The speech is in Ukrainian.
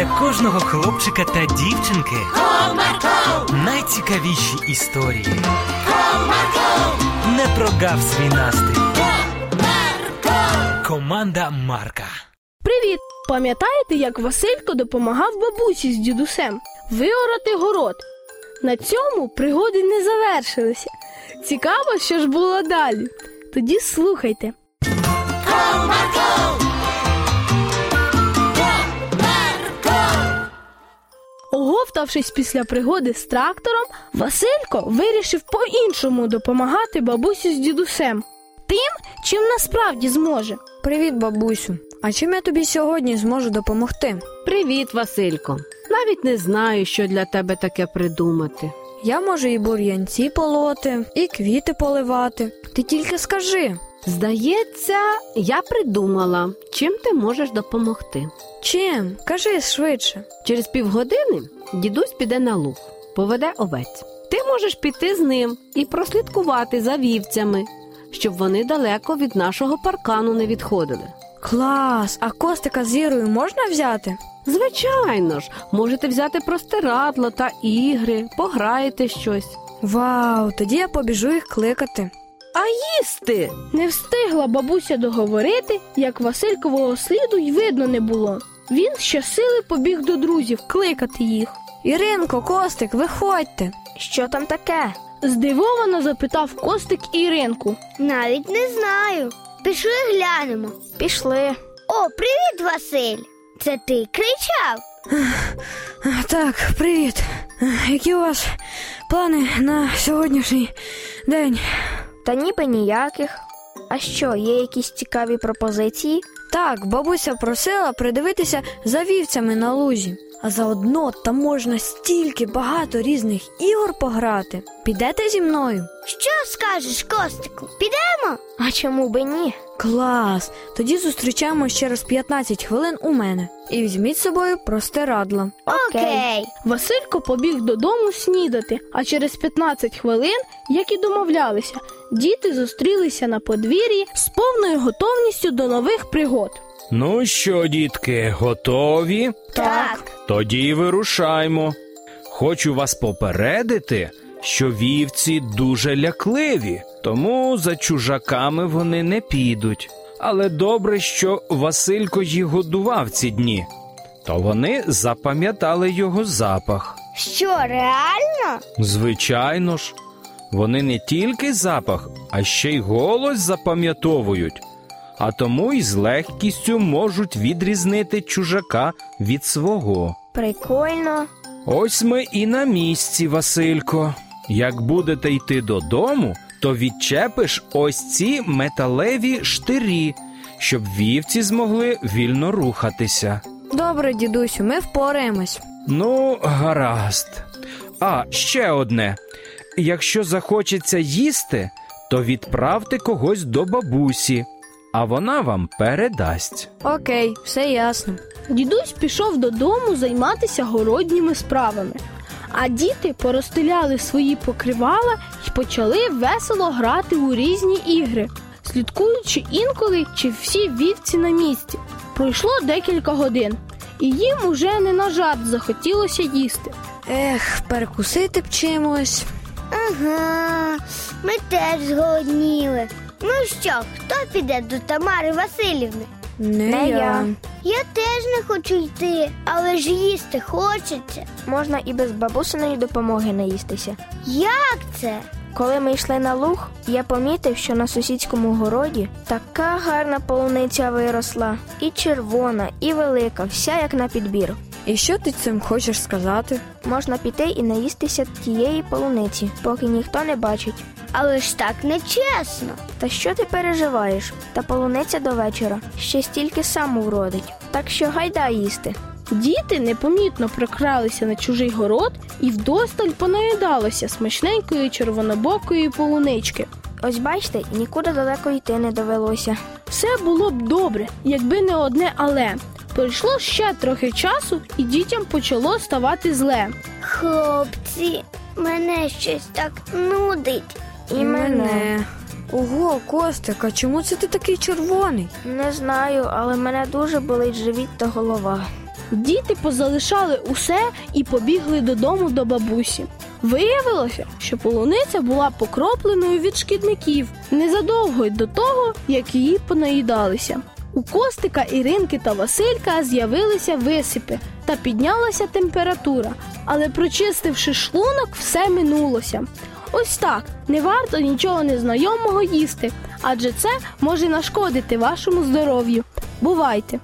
для кожного хлопчика та дівчинки Comarco, найцікавіші історії. Comarco, Не прогав свій настрій. Comarco. Команда Марка. Привіт! Пам'ятаєте, як Василько допомагав бабусі з дідусем виорати город? На цьому пригоди не завершилися. Цікаво, що ж було далі. Тоді слухайте. Оговтавшись після пригоди з трактором, Василько вирішив по-іншому допомагати бабусі з дідусем. Тим, чим насправді зможе. Привіт, бабусю. А чим я тобі сьогодні зможу допомогти? Привіт, Василько. Навіть не знаю, що для тебе таке придумати. Я можу і бур'янці полоти, і квіти поливати. Ти тільки скажи, Здається, я придумала, чим ти можеш допомогти. чим? Кажи швидше. Через півгодини дідусь піде на луг, поведе овець. Ти можеш піти з ним і прослідкувати за вівцями, щоб вони далеко від нашого паркану не відходили. Клас! А костика з Ірою можна взяти? Звичайно ж, можете взяти простирадло та ігри, пограєте щось. Вау, тоді я побіжу їх кликати. А їсти? Не встигла бабуся договорити, як Василькового сліду й видно не було. Він щосили побіг до друзів кликати їх. Іринко, Костик, виходьте. Що там таке? здивовано запитав Костик Іринку. Навіть не знаю. Пішли глянемо. Пішли. О, привіт, Василь! Це ти кричав? Так, привіт. Які у вас плани на сьогоднішній день? Та ніби ніяких. А що, є якісь цікаві пропозиції? Так, бабуся просила придивитися за вівцями на лузі. А заодно там можна стільки багато різних ігор пограти. Підете зі мною? Що скажеш, Костику? Підемо? А чому би ні? Клас! Тоді зустрічаємось через 15 хвилин у мене. І візьміть з собою простирадла. Окей. Василько побіг додому снідати, а через 15 хвилин, як і домовлялися, діти зустрілися на подвір'ї з повною готовністю до нових пригод. Ну що, дітки, готові? Так. Тоді вирушаймо. Хочу вас попередити, що вівці дуже лякливі, тому за чужаками вони не підуть. Але добре, що Василько їх годував ці дні, то вони запам'ятали його запах. Що, реально? Звичайно ж, вони не тільки запах, а ще й голос запам'ятовують, а тому й з легкістю можуть відрізнити чужака від свого. Прикольно. Ось ми і на місці, Василько. Як будете йти додому, то відчепиш ось ці металеві штирі, щоб вівці змогли вільно рухатися. Добре, дідусю, ми впораємось. Ну, гаразд. А ще одне: якщо захочеться їсти, то відправте когось до бабусі, а вона вам передасть. Окей, все ясно. Дідусь пішов додому займатися городніми справами, а діти порозстеляли свої покривала і почали весело грати у різні ігри, слідкуючи інколи, чи всі вівці на місці. Пройшло декілька годин, і їм уже не на жарт захотілося їсти. Ех, перекусити б чимось. Ага, ми теж зголодніли. Ну що, хто піде до Тамари Васильівни? Не, Не я. я. Я теж не хочу йти, але ж їсти хочеться. Можна і без бабусиної допомоги наїстися. Як це? Коли ми йшли на луг, я помітив, що на сусідському городі така гарна полуниця виросла, і червона, і велика, вся як на підбір. І що ти цим хочеш сказати? Можна піти і наїстися тієї полуниці, поки ніхто не бачить. Але ж так нечесно. Та що ти переживаєш? Та полуниця до вечора ще стільки саму вродить. Так що гайда їсти. Діти непомітно прокралися на чужий город і вдосталь понаїдалися смачненької червонобокої полунички. Ось бачите, нікуди далеко йти не довелося. Все було б добре, якби не одне але. Пройшло ще трохи часу, і дітям почало ставати зле. Хлопці, мене щось так нудить. І мене. Ого, Костик, а чому це ти такий червоний? Не знаю, але мене дуже болить живіт та голова. Діти позалишали усе і побігли додому до бабусі. Виявилося, що полуниця була покропленою від шкідників незадовго й до того, як її понаїдалися. У Костика, Іринки та Василька з'явилися висипи та піднялася температура, але прочистивши шлунок, все минулося. Ось так не варто нічого незнайомого їсти, адже це може нашкодити вашому здоров'ю. Бувайте!